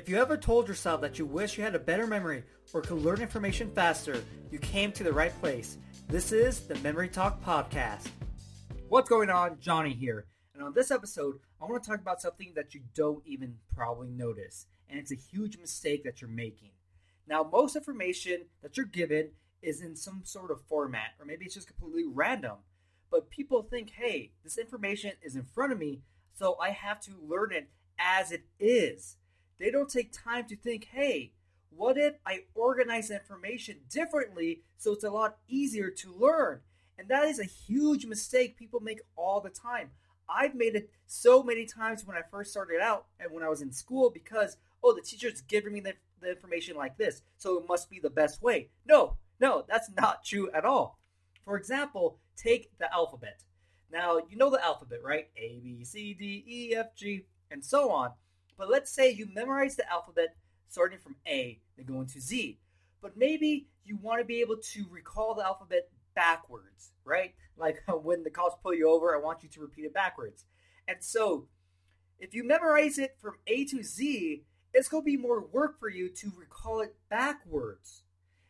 If you ever told yourself that you wish you had a better memory or could learn information faster, you came to the right place. This is the Memory Talk Podcast. What's going on? Johnny here. And on this episode, I want to talk about something that you don't even probably notice. And it's a huge mistake that you're making. Now, most information that you're given is in some sort of format, or maybe it's just completely random. But people think, hey, this information is in front of me, so I have to learn it as it is. They don't take time to think, hey, what if I organize information differently so it's a lot easier to learn? And that is a huge mistake people make all the time. I've made it so many times when I first started out and when I was in school because, oh, the teacher's giving me the, the information like this, so it must be the best way. No, no, that's not true at all. For example, take the alphabet. Now, you know the alphabet, right? A, B, C, D, E, F, G, and so on. But let's say you memorize the alphabet starting from A, then going to Z. But maybe you want to be able to recall the alphabet backwards, right? Like when the cops pull you over, I want you to repeat it backwards. And so, if you memorize it from A to Z, it's going to be more work for you to recall it backwards.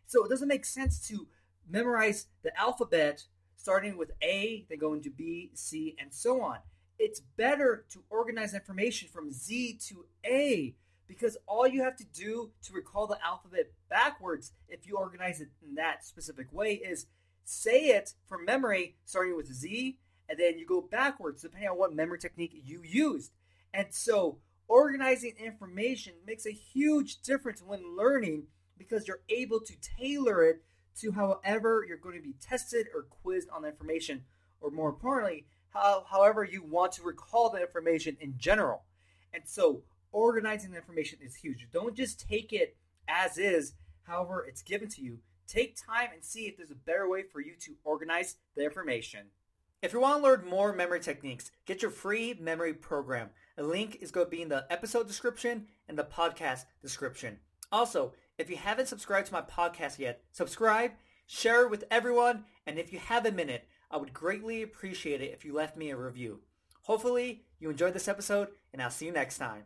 So, it doesn't make sense to memorize the alphabet starting with A, then going to B, C, and so on. It's better to organize information from Z to A because all you have to do to recall the alphabet backwards, if you organize it in that specific way, is say it from memory starting with Z, and then you go backwards depending on what memory technique you used. And so, organizing information makes a huge difference when learning because you're able to tailor it to however you're going to be tested or quizzed on the information, or more importantly, how, however you want to recall the information in general. And so, organizing the information is huge. Don't just take it as is, however it's given to you. Take time and see if there's a better way for you to organize the information. If you want to learn more memory techniques, get your free memory program. A link is going to be in the episode description and the podcast description. Also, if you haven't subscribed to my podcast yet, subscribe, share it with everyone, and if you have a minute, I would greatly appreciate it if you left me a review. Hopefully, you enjoyed this episode, and I'll see you next time.